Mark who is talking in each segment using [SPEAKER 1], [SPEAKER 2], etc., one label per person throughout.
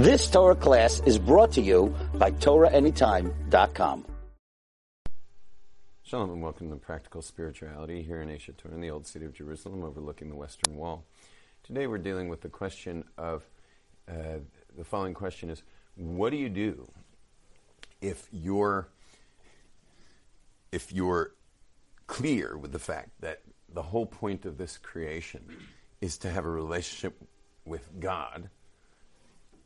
[SPEAKER 1] This Torah class is brought to you by TorahAnytime.com.
[SPEAKER 2] Shalom and welcome to Practical Spirituality here in Aish HaTorah in the Old City of Jerusalem overlooking the Western Wall. Today we're dealing with the question of uh, the following question is what do you do if you're if you're clear with the fact that the whole point of this creation is to have a relationship with God,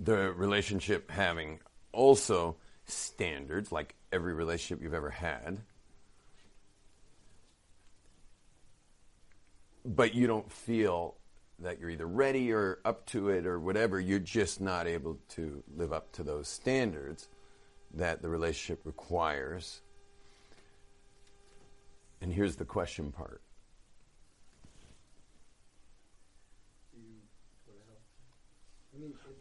[SPEAKER 2] the relationship having also standards like every relationship you've ever had. But you don't feel that you're either ready or up to it or whatever, you're just not able to live up to those standards that the relationship requires. And here's the question part.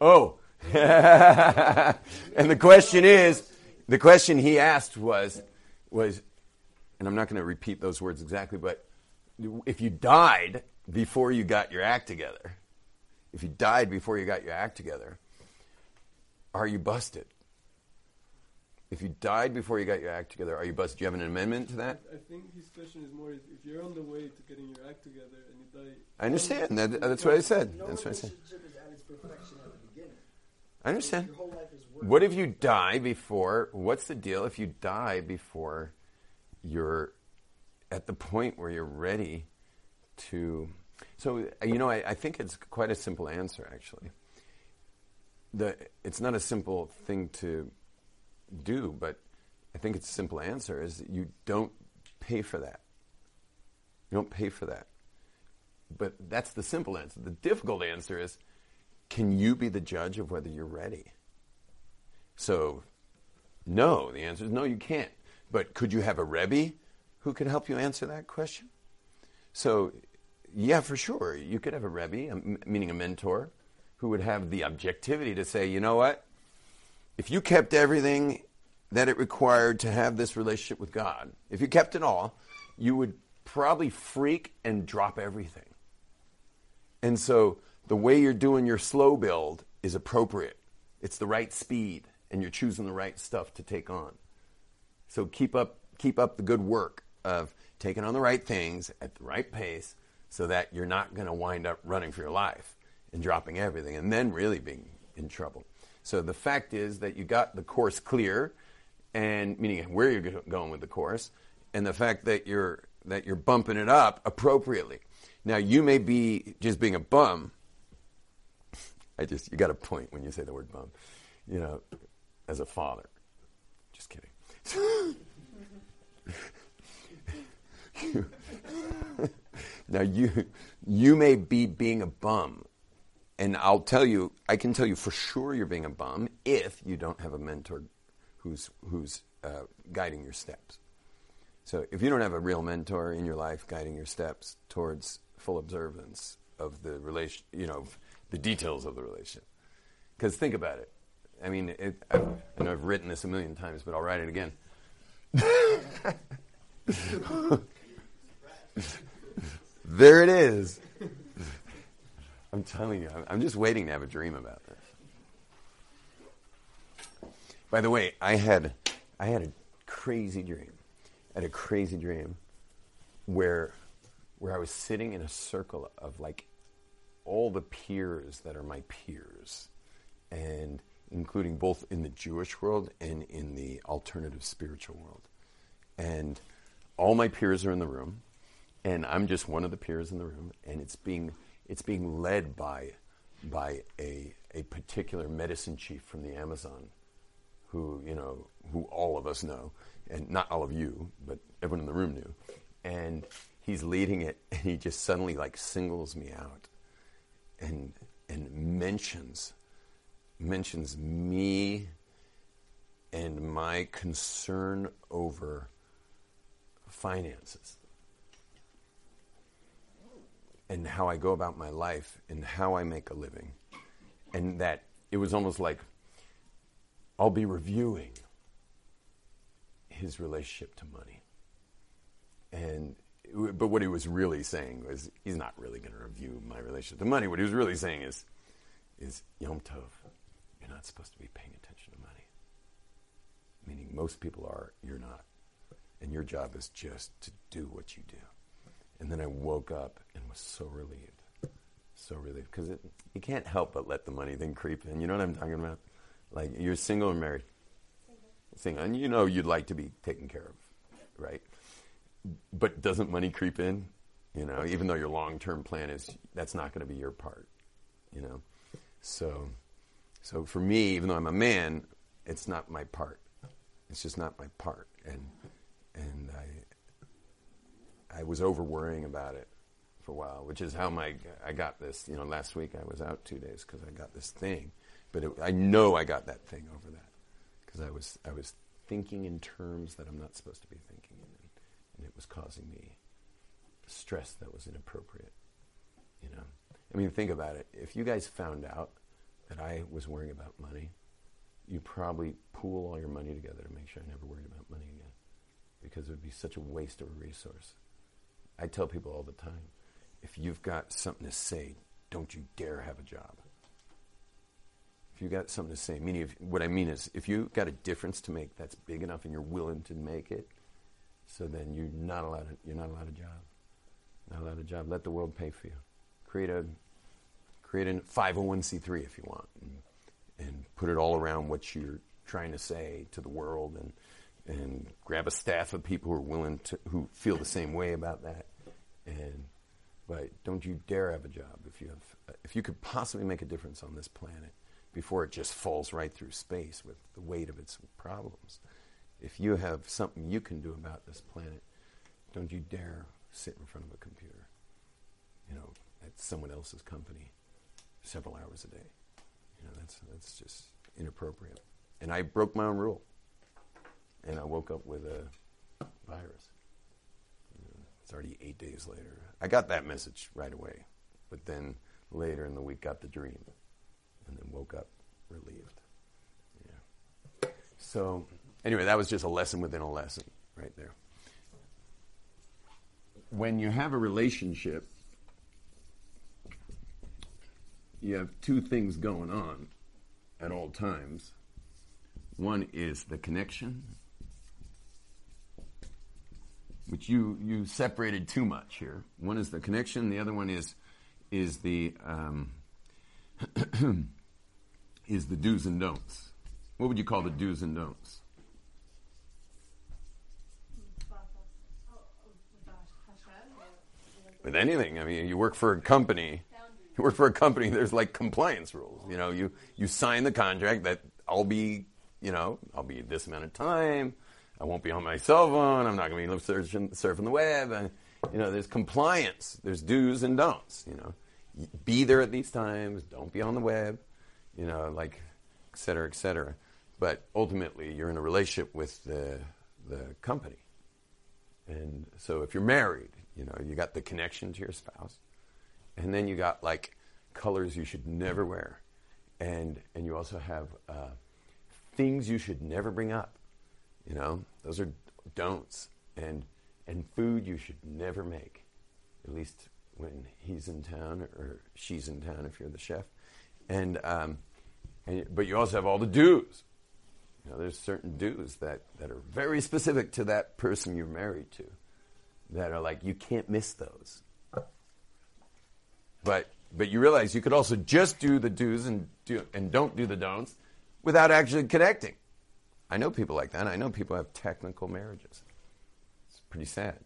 [SPEAKER 2] Oh, and the question is, the question he asked was, was, and I'm not going to repeat those words exactly, but if you died before you got your act together, if you died before you got your act together, are you busted? If you died before you got your act together, are you busted? Do you have an amendment to that?
[SPEAKER 3] I think his question is more if you're on the way to getting your act together and you die.
[SPEAKER 2] I understand. That, that's what I said.
[SPEAKER 4] No
[SPEAKER 2] That's what I said.
[SPEAKER 4] relationship is at its perfection at the beginning.
[SPEAKER 2] I understand. What if you die before? What's the deal if you die before you're at the point where you're ready to? So you know, I, I think it's quite a simple answer actually. The it's not a simple thing to do, but I think it's a simple answer is that you don't pay for that. You don't pay for that. But that's the simple answer. The difficult answer is can you be the judge of whether you're ready? So, no, the answer is no, you can't. But could you have a Rebbe who could help you answer that question? So, yeah, for sure. You could have a Rebbe, meaning a mentor, who would have the objectivity to say, you know what? If you kept everything that it required to have this relationship with God, if you kept it all, you would probably freak and drop everything. And so the way you're doing your slow build is appropriate. It's the right speed, and you're choosing the right stuff to take on. So keep up, keep up the good work of taking on the right things at the right pace so that you're not going to wind up running for your life and dropping everything and then really being in trouble. So the fact is that you got the course clear and meaning where you're going with the course and the fact that you're that you're bumping it up appropriately. Now you may be just being a bum. I just you got a point when you say the word bum. You know, as a father. Just kidding. Now you you may be being a bum and I'll tell you I can tell you for sure you're being a bum if you don't have a mentor who's who's uh, guiding your steps. So if you don't have a real mentor in your life guiding your steps towards full observance of the relation, you know, the details of the relationship. Because think about it. I mean, it, I, I know I've written this a million times, but I'll write it again. there it is. I'm telling you, I'm- just waiting to have a dream about this. By the way, I had I had a crazy dream. I had a crazy dream where where I was sitting in a circle of like all the peers that are my peers, and including both in the Jewish world and in the alternative spiritual world. And all my peers are in the room, and I'm just one of the peers in the room, and it's being it's being led by by a a particular medicine chief from the Amazon, who you know who all of us know, and not all of you, but everyone in the room knew, and he's leading it, and he just suddenly like singles me out, and and mentions mentions me and my concern over finances and how I go about my life and how I make a living. And that it was almost like I'll be reviewing his relationship to money. And but what he was really saying was he's not really going to review my relationship to money. What he was really saying is is Yom Tov, you're not supposed to be paying attention to money. Meaning, most people are, you're not. And your job is just to do what you do. And then I woke up and was so relieved. So relieved. Because you can't help but let the money thing creep in. You know what I'm talking about? Like, you're single or married? Single. And you know you'd like to be taken care of, right? But doesn't money creep in? You know, even though your long term plan is that's not going to be your part, you know? So, so for me, even though I'm a man, it's not my part. It's just not my part. And, and I, I was over worrying about it for a while, which is how my, I got this, you know, last week I was out two days because I got this thing. But it, I know I got that thing over that because I was, I was thinking in terms that I'm not supposed to be thinking in, and it was causing me stress that was inappropriate. You know, I mean, think about it. If you guys found out that I was worrying about money, you probably pool all your money together to make sure I never worried about money again, because it would be such a waste of a resource. I tell people all the time, if you've got something to say, don't you dare have a job. If you've got something to say, meaning if, what I mean is, if you've got a difference to make that's big enough and you're willing to make it, so then you're not allowed. A, you're not allowed a job. Not allowed a job. Let the world pay for you. Create a create a 501c3 if you want, and, and put it all around what you're trying to say to the world, and and grab a staff of people who are willing to who feel the same way about that, and but don't you dare have a job if you have if you could possibly make a difference on this planet before it just falls right through space with the weight of its problems. If you have something you can do about this planet, don't you dare sit in front of a computer, you know, at someone else's company several hours a day. You know, that's, that's just inappropriate. And I broke my own rule. And I woke up with a virus. You know, it's already eight days later. I got that message right away. But then later in the week, got the dream. And then woke up relieved. Yeah. So, anyway, that was just a lesson within a lesson right there when you have a relationship, you have two things going on at all times. One is the connection, which you you separated too much here. One is the connection. The other one is is the um, is the do's and don'ts. What would you call the do's and don'ts? With anything. I mean, you work for a company. You work for a company. There's like compliance rules. You know, you you sign the contract that I'll be, you know, I'll be this amount of time. I won't be on my cell phone. I'm not going to be surfing the web. And, you know, there's compliance. There's do's and don'ts. You know, be there at these times. Don't be on the web. You know, like, et cetera, et cetera. But ultimately, you're in a relationship with the the company. And so, if you're married, you know, you got the connection to your spouse, and then you got like colors you should never wear, and and you also have uh, things you should never bring up. You know, those are don'ts, and and food you should never make, at least when he's in town or she's in town if you're the chef, and um, and but you also have all the do's. You know, there's certain do's that, that are very specific to that person you're married to that are like you can't miss those. But but you realize you could also just do the do's and do and don't do the don'ts without actually connecting. I know people like that. I know people have technical marriages. It's pretty sad.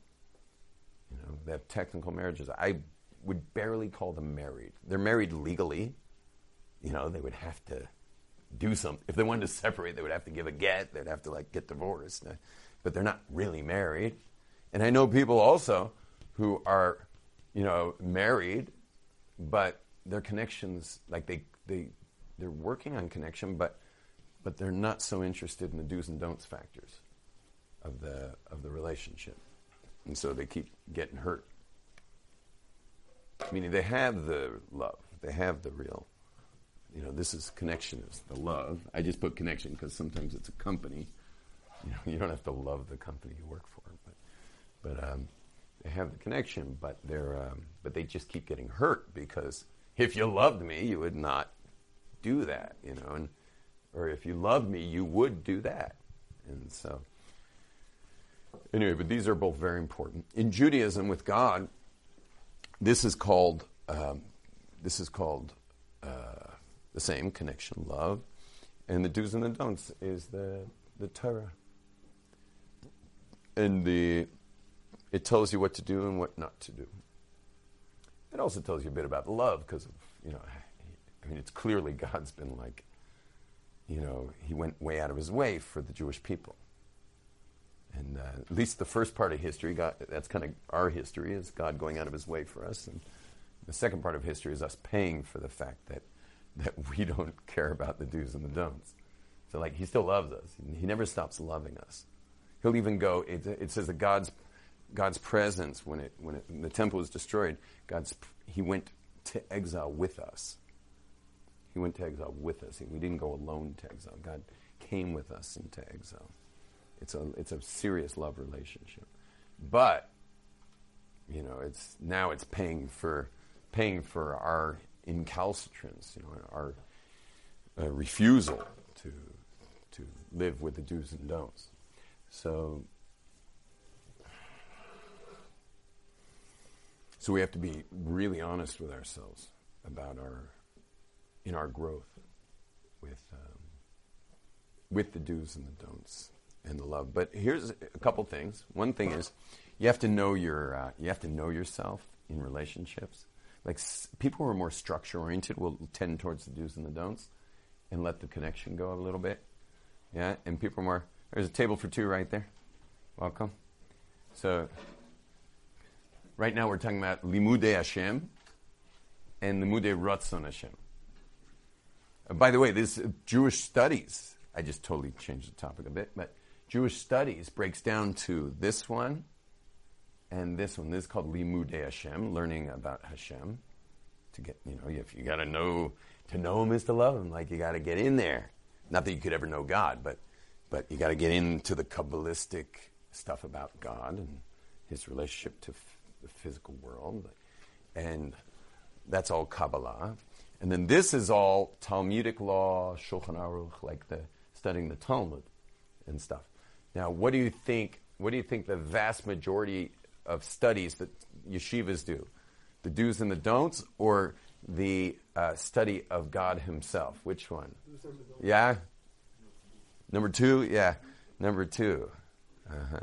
[SPEAKER 2] You know, they have technical marriages. I would barely call them married. They're married legally. You know, they would have to do something. If they wanted to separate, they would have to give a get. They'd have to like get divorced. But they're not really married. And I know people also who are, you know, married, but their connections, like they, they, they're working on connection, but, but they're not so interested in the do's and don'ts factors of the, of the relationship. And so they keep getting hurt. Meaning they have the love, they have the real, you know, this is connection is the love. I just put connection because sometimes it's a company. You know, you don't have to love the company you work for but um, they have the connection, but they're um, but they just keep getting hurt because if you loved me, you would not do that, you know. And or if you loved me, you would do that. And so, anyway, but these are both very important. In Judaism, with God, this is called um, this is called uh, the same connection, love, and the do's and the don'ts is the the Torah, and the it tells you what to do and what not to do. It also tells you a bit about love because you know, I mean, it's clearly God's been like, you know, He went way out of His way for the Jewish people. And uh, at least the first part of history, God, that's kind of our history, is God going out of His way for us. And the second part of history is us paying for the fact that that we don't care about the do's and the don'ts. So, like, He still loves us. He never stops loving us. He'll even go. It, it says that God's God's presence when it when, it, the temple was destroyed. God's He went to exile with us. He went to exile with us. We didn't go alone to exile. God came with us into exile. It's a it's a serious love relationship, but you know it's now it's paying for paying for our incalcitrance, you know, our uh, refusal to to live with the do's and don'ts. So so we have to be really honest with ourselves about our in our growth with um, with the do's and the don'ts and the love. But here's a couple things. One thing is you have to know your uh, you have to know yourself in relationships. Like s- people who are more structure oriented will tend towards the do's and the don'ts, and let the connection go a little bit. Yeah, and people are more. There's a table for two right there. Welcome. So right now we're talking about limudei Hashem and limudei Ratzon Hashem. Uh, by the way, this uh, Jewish studies. I just totally changed the topic a bit, but Jewish studies breaks down to this one and this one. This is called Limudei Hashem, learning about Hashem. To get, you know, if you got to know, to know Him is to love Him. Like you got to get in there. Not that you could ever know God, but but you got to get into the kabbalistic stuff about God and His relationship to the physical world, and that's all Kabbalah. And then this is all Talmudic law, Shulchan Aruch, like the studying the Talmud and stuff. Now, what do you think? What do you think the vast majority of studies that yeshivas do? The do's and the don'ts, or the uh, study of God Himself? Which one? Yeah. Number two, yeah. Number two, uh-huh.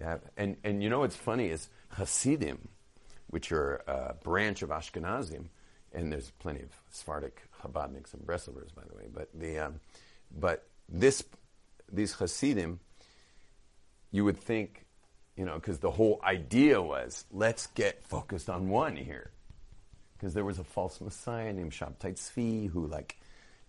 [SPEAKER 2] Yeah. And and you know what's funny is Hasidim, which are a branch of Ashkenazim, and there's plenty of Sephardic Chabadniks and Breslovers, by the way. But the um, but this these Hasidim, you would think, you know, because the whole idea was let's get focused on one here, because there was a false messiah named Shabtai Tzvi who like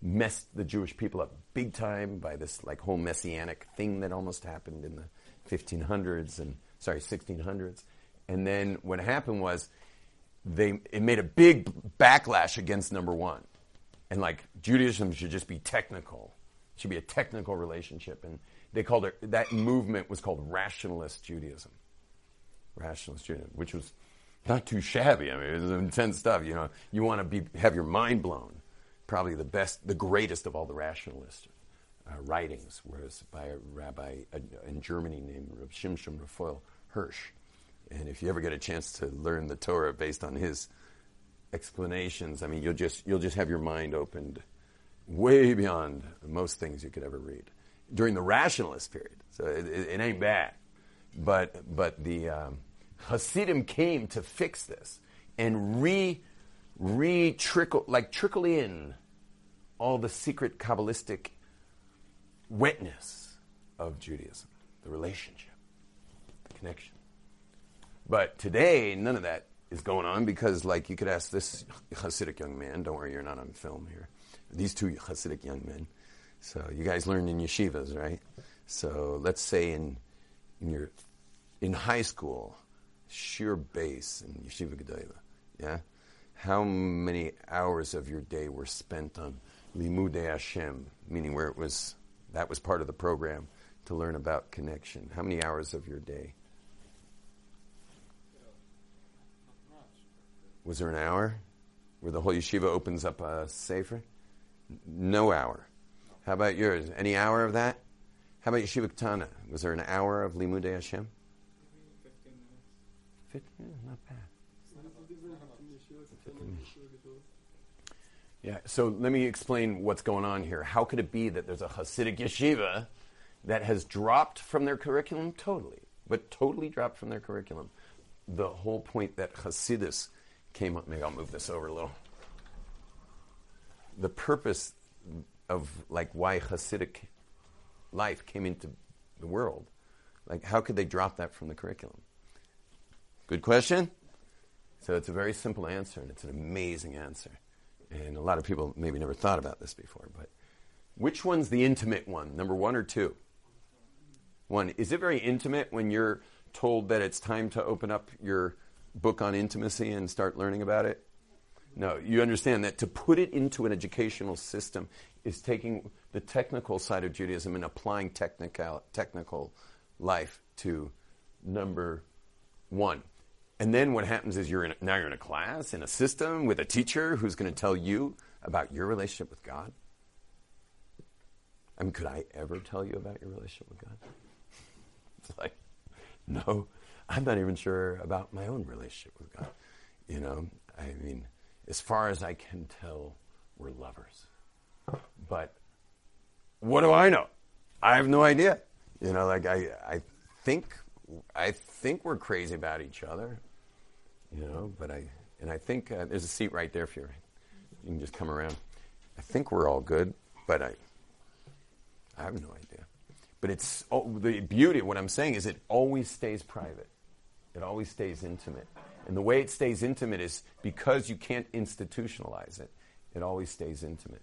[SPEAKER 2] messed the Jewish people up big time by this like whole messianic thing that almost happened in the 1500s and sorry 1600s, and then what happened was they it made a big backlash against number one, and like Judaism should just be technical, it should be a technical relationship, and they called it that movement was called rationalist Judaism, rationalist Judaism, which was not too shabby. I mean, it was intense stuff. You know, you want to be have your mind blown. Probably the best, the greatest of all the rationalist uh, writings was by a rabbi in Germany named Reb Shimshon Raphael Hirsch. And if you ever get a chance to learn the Torah based on his explanations, I mean, you'll just you'll just have your mind opened way beyond most things you could ever read during the rationalist period. So it, it, it ain't bad, but but the um, Hasidim came to fix this and re re trickle like trickle in all the secret kabbalistic wetness of Judaism, the relationship, the connection. But today, none of that is going on because, like, you could ask this Hasidic young man. Don't worry, you're not on film here. These two Hasidic young men. So you guys learned in yeshivas, right? So let's say in in your in high school, sheer base in yeshiva gedola, yeah. How many hours of your day were spent on limudei Hashem, meaning where it was that was part of the program to learn about connection? How many hours of your day? Was there an hour where the whole yeshiva opens up a sefer? No hour. How about yours? Any hour of that? How about Yeshiva Katana? Was there an hour of Limudei Hashem? 15 minutes, not bad. Yeah, so let me explain what's going on here. How could it be that there's a Hasidic yeshiva that has dropped from their curriculum totally, but totally dropped from their curriculum? The whole point that Hasidus came up, maybe I'll move this over a little. The purpose of like why Hasidic life came into the world, like how could they drop that from the curriculum? Good question. So it's a very simple answer, and it's an amazing answer. And a lot of people maybe never thought about this before, but which one's the intimate one, number one or two? One. Is it very intimate when you're told that it's time to open up your book on intimacy and start learning about it? No, you understand that to put it into an educational system is taking the technical side of Judaism and applying technical, technical life to number one. And then what happens is you're in, now you're in a class, in a system, with a teacher who's going to tell you about your relationship with God. I mean, could I ever tell you about your relationship with God? It's like, no, I'm not even sure about my own relationship with God. You know, I mean, as far as I can tell, we're lovers. But what do I know? I have no idea. You know, like I, I think, I think we're crazy about each other. You know, but I, and I think uh, there's a seat right there for you. You can just come around. I think we're all good, but I, I have no idea. But it's oh, the beauty of what I'm saying is it always stays private. It always stays intimate. And the way it stays intimate is because you can't institutionalize it, it always stays intimate.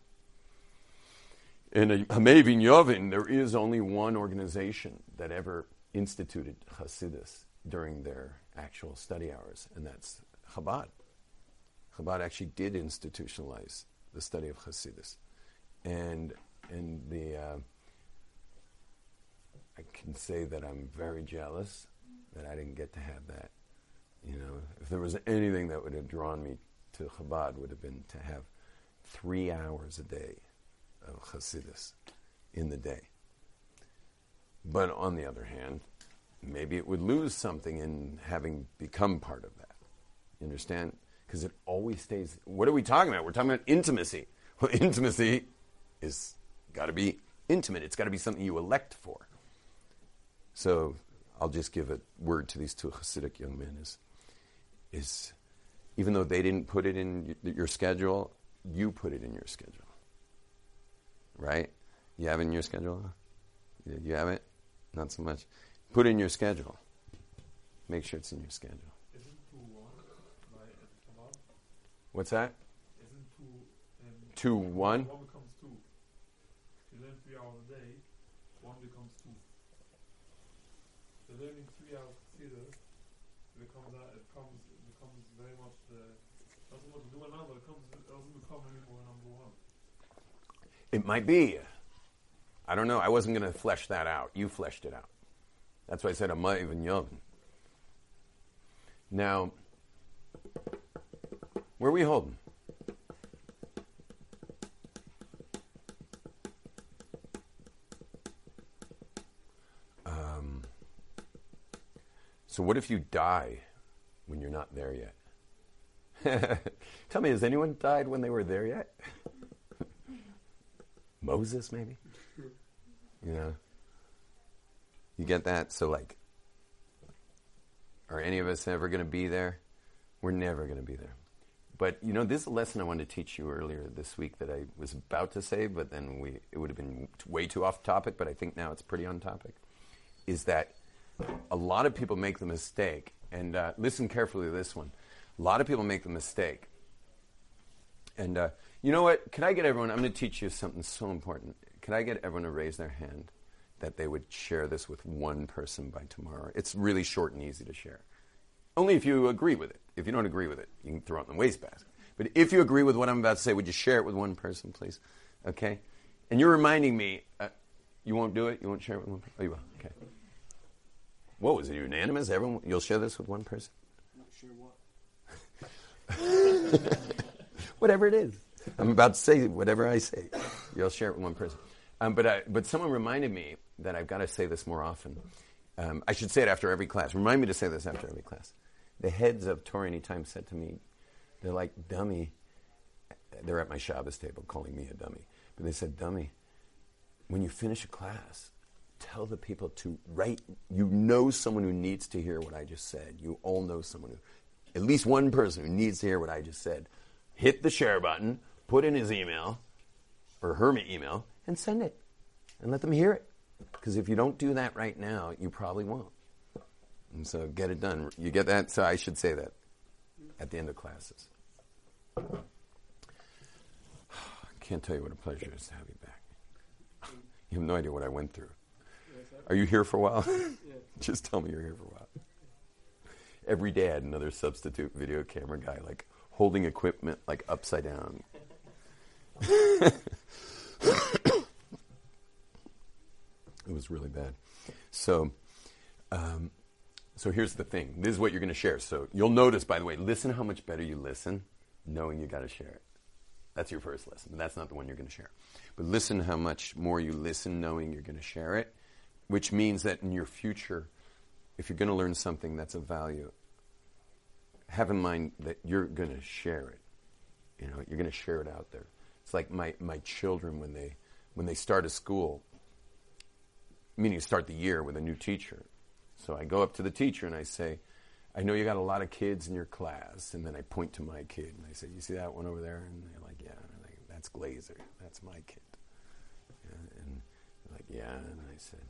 [SPEAKER 2] In a Hamevin Yovin, there is only one organization that ever instituted Hasidus during their actual study hours, and that's Chabad. Chabad actually did institutionalize the study of Hasidus. And, and the, uh, I can say that I'm very jealous that I didn't get to have that. You know, if there was anything that would have drawn me to Chabad, would have been to have three hours a day of Hasidus in the day. But on the other hand, maybe it would lose something in having become part of that. You understand? Because it always stays. What are we talking about? We're talking about intimacy. Well, intimacy is got to be intimate. It's got to be something you elect for. So I'll just give a word to these two Hasidic young men: is is even though they didn't put it in your schedule, you put it in your schedule. Right? You have it in your schedule? You have it? Not so much. Put in your schedule. Make sure it's in your schedule.
[SPEAKER 5] Isn't two one by Shabbat?
[SPEAKER 2] What's that?
[SPEAKER 5] Isn't two um,
[SPEAKER 2] Two one?
[SPEAKER 5] One becomes two. If you learn three hours a day, one becomes two. So learning three hours consider becomes that it becomes it becomes very much the doesn't want to do another, it comes it doesn't become anymore number one.
[SPEAKER 2] It might be. I don't know. I wasn't going to flesh that out. You fleshed it out. That's why I said I'm not even young. Now, where are we holding? Um, so, what if you die when you're not there yet? Tell me, has anyone died when they were there yet? Moses, maybe? You know? You get that? So, like, are any of us ever going to be there? We're never going to be there. But you know, this is a lesson I wanted to teach you earlier this week that I was about to say, but then we it would have been way too off topic. But I think now it's pretty on topic. Is that a lot of people make the mistake, and uh, listen carefully to this one. A lot of people make the mistake, and uh, you know what? Can I get everyone? I'm going to teach you something so important. Can I get everyone to raise their hand that they would share this with one person by tomorrow? It's really short and easy to share. Only if you agree with it. If you don't agree with it, you can throw it in the wastebasket. But if you agree with what I'm about to say, would you share it with one person, please? Okay? And you're reminding me, uh, you won't do it? You won't share it with one person? Oh, you will? Okay. What was it, unanimous? Everyone, you'll share this with one person?
[SPEAKER 3] Not sure what.
[SPEAKER 2] whatever it is. I'm about to say whatever I say. You'll share it with one person. Um, but I, but someone reminded me that I've got to say this more often. Um, I should say it after every class. Remind me to say this after every class. The heads of Torah Anytime said to me, they're like, dummy. They're at my Shabbos table calling me a dummy. But they said, dummy, when you finish a class, tell the people to write. You know someone who needs to hear what I just said. You all know someone who, at least one person who needs to hear what I just said. Hit the share button, put in his email or her email, and send it and let them hear it. Because if you don't do that right now, you probably won't. And so get it done. You get that? So I should say that at the end of classes. I can't tell you what a pleasure it is to have you back. You have no idea what I went through. Are you here for a while? Just tell me you're here for a while. Every day I had another substitute video camera guy, like holding equipment like upside down. it was really bad. So, um, so here's the thing. This is what you're going to share. So you'll notice, by the way, listen how much better you listen, knowing you got to share it. That's your first lesson, but that's not the one you're going to share. But listen how much more you listen, knowing you're going to share it, which means that in your future, if you're going to learn something that's of value, have in mind that you're going to share it. You know, you're going to share it out there. It's like my, my children when they when they start a school, meaning start the year with a new teacher. So I go up to the teacher and I say, I know you got a lot of kids in your class, and then I point to my kid and I say, "You see that one over there?" And they're like, "Yeah." And like, "That's Glaser. That's my kid." And they're like, "Yeah." And I said,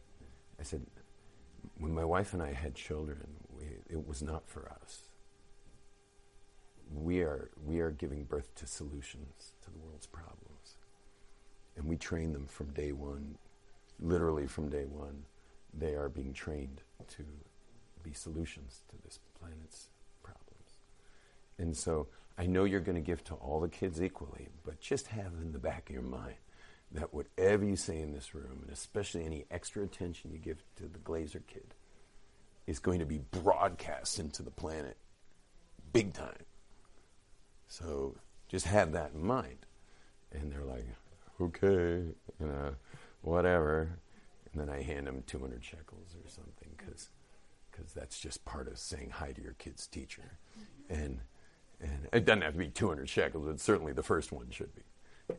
[SPEAKER 2] "I said, when my wife and I had children, we, it was not for us. We are we are giving birth to solutions to the world's problems, and we train them from day one, literally from day one. They are being trained to be solutions to this planet's problems. And so I know you're going to give to all the kids equally, but just have in the back of your mind that whatever you say in this room, and especially any extra attention you give to the Glaser kid, is going to be broadcast into the planet big time. So just have that in mind. And they're like, okay, you know, whatever. And then I hand him 200 shekels or something because that's just part of saying hi to your kid's teacher. And, and it doesn't have to be 200 shekels, but certainly the first one should be. Yeah,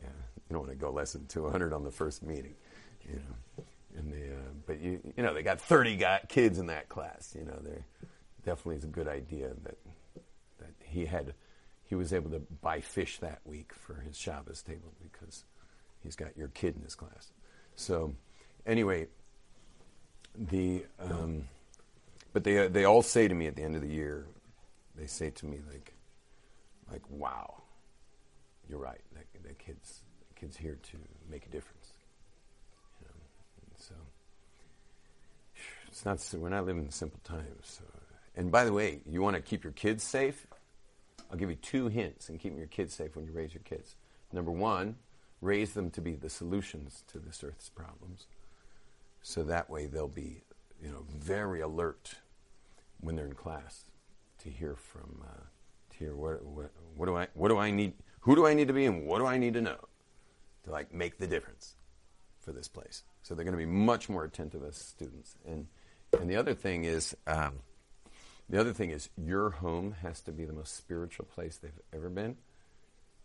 [SPEAKER 2] you don't want to go less than 200 on the first meeting, you know. And the, uh, but you, you know, they got 30 guy, kids in that class. You know, there definitely is a good idea that that he had, he was able to buy fish that week for his Shabbos table because he's got your kid in his class. So, anyway, the um, but they they all say to me at the end of the year, they say to me like, like, wow, you're right. That, that kid's that kid's here to make a difference. Know, so it's not we're not living in simple times. So. And by the way, you want to keep your kids safe. I'll give you two hints in keeping your kids safe when you raise your kids. Number one, raise them to be the solutions to this earth's problems. So that way they'll be, you know, very alert when they're in class to hear from, uh, to hear what, what, what do I, what do I need, who do I need to be, and what do I need to know to like make the difference for this place. So they're going to be much more attentive as students. And and the other thing is, um, the other thing is, your home has to be the most spiritual place they've ever been,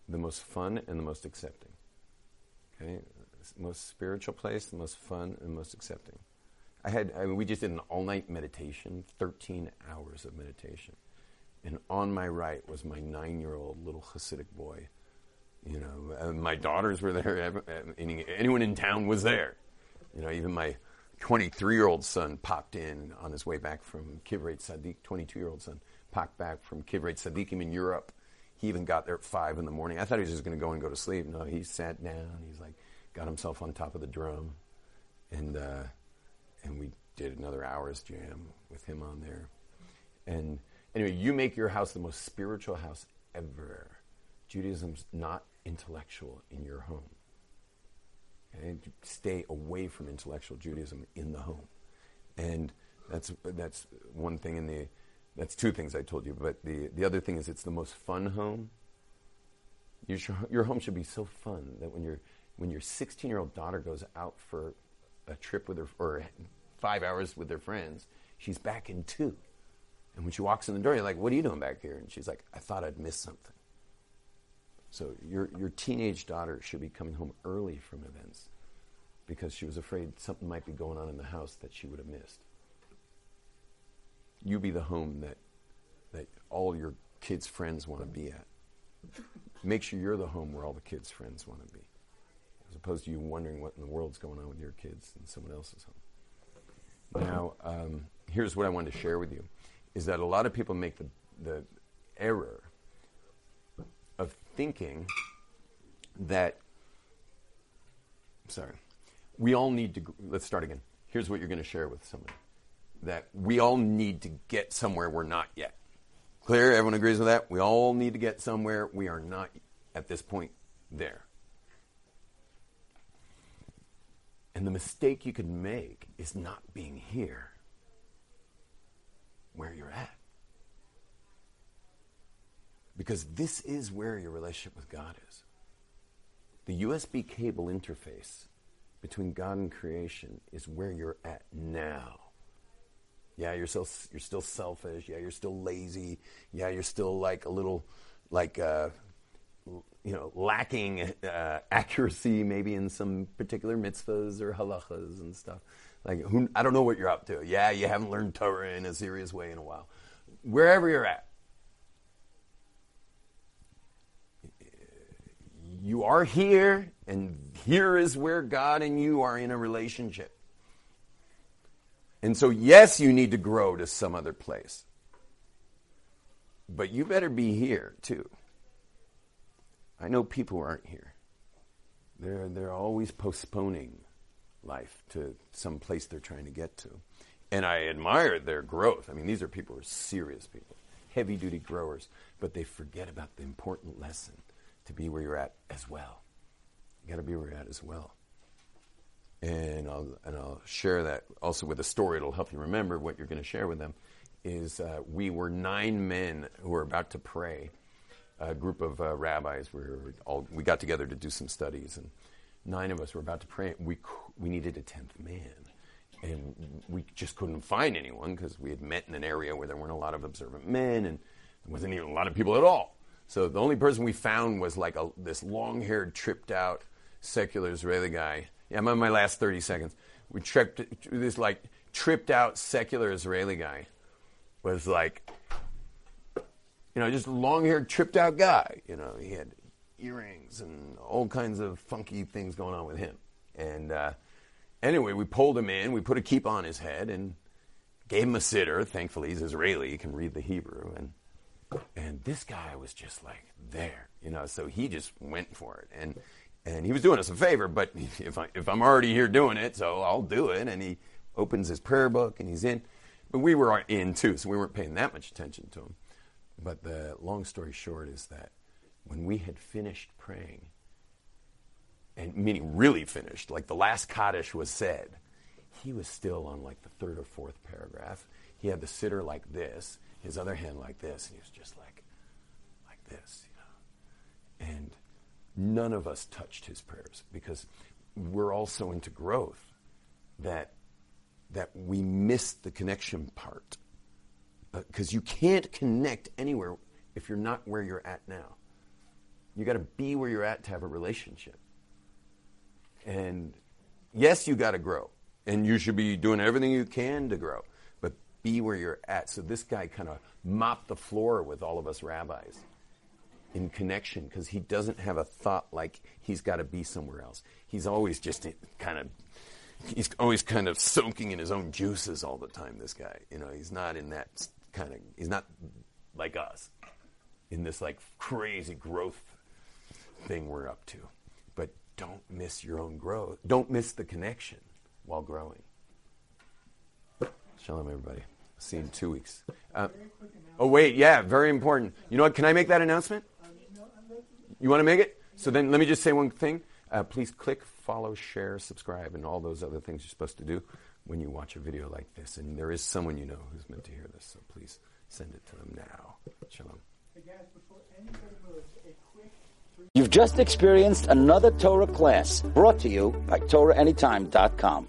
[SPEAKER 2] the most fun and the most accepting. Okay, most spiritual place, the most fun and most accepting. I had, I mean, we just did an all-night meditation, 13 hours of meditation, and on my right was my nine-year-old little Hasidic boy. You know, my daughters were there. Anyone in town was there. You know, even my 23-year-old son popped in on his way back from Kivreit Sadiq. 22-year-old son popped back from Kivrei Tzadikim in Europe. He even got there at five in the morning. I thought he was just going to go and go to sleep. No, he sat down. He's like, got himself on top of the drum, and uh, and we did another hour's jam with him on there. And anyway, you make your house the most spiritual house ever. Judaism's not intellectual in your home. Okay? Stay away from intellectual Judaism in the home. And that's that's one thing in the that's two things I told you, but the, the other thing is it's the most fun home. You should, your home should be so fun that when you're when your 16 year old daughter goes out for a trip with her, or five hours with her friends, she's back in two. And when she walks in the door, you're like, What are you doing back here? And she's like, I thought I'd miss something. So your, your teenage daughter should be coming home early from events because she was afraid something might be going on in the house that she would have missed. You be the home that, that all your kids' friends want to be at. Make sure you're the home where all the kids' friends want to be, as opposed to you wondering what in the world's going on with your kids in someone else's home. Now, um, here's what I wanted to share with you: is that a lot of people make the the error of thinking that. Sorry, we all need to. Let's start again. Here's what you're going to share with somebody: that we all need to get somewhere we're not yet. Clear? Everyone agrees with that? We all need to get somewhere. We are not at this point there. And the mistake you could make is not being here where you're at. Because this is where your relationship with God is. The USB cable interface between God and creation is where you're at now. Yeah, you're still you're still selfish. Yeah, you're still lazy. Yeah, you're still like a little like uh, you know lacking uh, accuracy maybe in some particular mitzvahs or halachas and stuff. Like who, I don't know what you're up to. Yeah, you haven't learned Torah in a serious way in a while. Wherever you're at, you are here, and here is where God and you are in a relationship. And so, yes, you need to grow to some other place. But you better be here too. I know people aren't here. They're, they're always postponing life to some place they're trying to get to. And I admire their growth. I mean, these are people who are serious people, heavy duty growers, but they forget about the important lesson to be where you're at as well. You got to be where you're at as well and I'll, and I'll share that also with a story. It'll help you remember what you're going to share with them. Is uh, we were nine men who were about to pray. A group of uh, rabbis. We were all we got together to do some studies, and nine of us were about to pray. We we needed a tenth man, and we just couldn't find anyone because we had met in an area where there weren't a lot of observant men, and there wasn't even a lot of people at all. So the only person we found was like a, this long-haired, tripped-out, secular Israeli guy. Yeah, I'm on my last 30 seconds. We tripped this like tripped out secular Israeli guy was like you know, just long haired tripped out guy. You know, he had earrings and all kinds of funky things going on with him. And uh, anyway, we pulled him in, we put a kippah on his head and gave him a siddur. Thankfully he's Israeli, he can read the Hebrew and and this guy was just like there, you know, so he just went for it. And and he was doing us a favor, but if, I, if I'm already here doing it, so I'll do it. And he opens his prayer book and he's in. But we were in too, so we weren't paying that much attention to him. But the long story short is that when we had finished praying, and meaning really finished, like the last Kaddish was said, he was still on like the third or fourth paragraph. He had the siddur like this, his other hand like this, and he was just like, like this, you know. And none of us touched his prayers because we're all so into growth that that we missed the connection part. Uh, because you can't connect anywhere if you're not where you're at now. You got to be where you're at to have a relationship. And yes you got to grow and you should be doing everything you can to grow but be where you're at. So this guy kind of mopped the floor with all of us rabbis in connection because he doesn't have a thought like he's got to be somewhere else. He's always just kind of, he's always kind of soaking in his own juices all the time. This guy, you know, he's not in that kind of, he's not like us in this like crazy growth thing we're up to. But don't miss your own growth. Don't miss the connection while growing. Shalom, everybody. See you in two weeks. Uh, oh, wait, yeah, very important. You know what? Can I make that announcement? You want to make it? So then let me just say one thing. Uh, please click, follow, share, subscribe, and all those other things you're supposed to do when you watch a video like this. And there is someone you know who's meant to hear this, so please send it to them now. Shalom.
[SPEAKER 1] You've just experienced another Torah class brought to you by TorahAnytime.com.